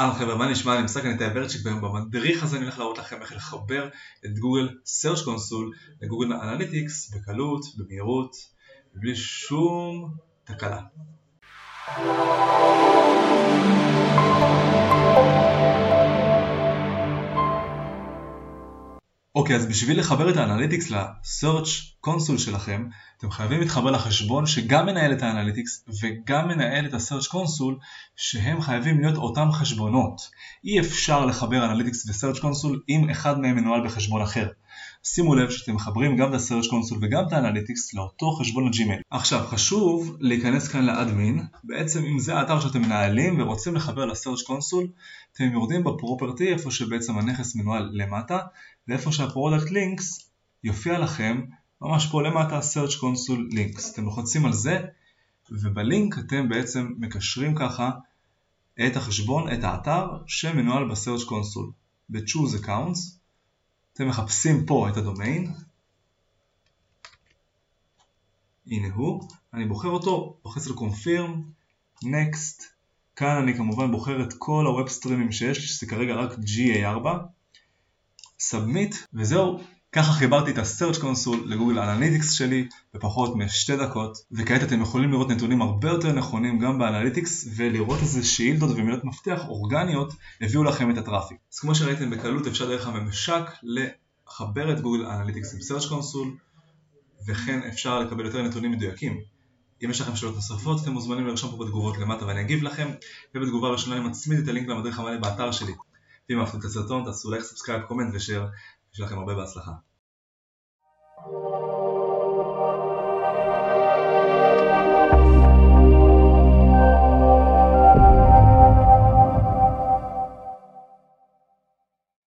אהלן חבר'ה, מה נשמע? אני איתי ורצ'יק והיום במדריך הזה אני הולך להראות לכם איך לחבר את Google Search Console ל Google Analytics בקלות, במהירות, בלי שום תקלה. אוקיי, אז בשביל לחבר את ה Analytics ל-search console שלכם, אתם חייבים להתחבר לחשבון שגם מנהל את ה Analytics וגם מנהל את ה-search console, שהם חייבים להיות אותם חשבונות. אי אפשר לחבר Analytics ו-search console אם אחד מהם מנוהל בחשבון אחר. שימו לב שאתם מחברים גם את ה-search console וגם את ה Analytics לאותו חשבון ל Gmail. עכשיו, חשוב להיכנס כאן ל admin, בעצם אם זה האתר שאתם מנהלים ורוצים לחבר ל-search console, אתם יורדים ב property איפה שבעצם הנכס מנוהל למטה, ואיפה שה product links יופיע לכם ממש פה למטה search console links. אתם לוחצים על זה, ובלינק אתם בעצם מקשרים ככה את החשבון, את האתר שמנוהל ב-search console. ב-choose accounts אתם מחפשים פה את הדומיין, הנה הוא, אני בוחר אותו, לוחץ על confirm, next, כאן אני כמובן בוחר את כל ה web stream ים שיש לי, שזה כרגע רק GA4, submit, וזהו, ככה חיברתי את ה-search console ל Google Analytics שלי בפחות משתי דקות וכעת אתם יכולים לראות נתונים הרבה יותר נכונים גם ב Analytics ולראות איזה שאילתות ומילות מפתח אורגניות הביאו לכם את ה traffic. אז כמו שראיתם בקלות אפשר דרך הממשק לחבר את Google Analytics עם search console וכן אפשר לקבל יותר נתונים מדויקים. אם יש לכם שאלות נוספות אתם מוזמנים לרשום פה בתגובות למטה ואני אגיב לכם ובתגובה ראשונה אני מצמיד את הלינק למדריך המלא באתר שלי. ואם אהבתם את הסרטון תעשו לייק, subscribe, comment ו share, יש לכם הרבה בהצלחה.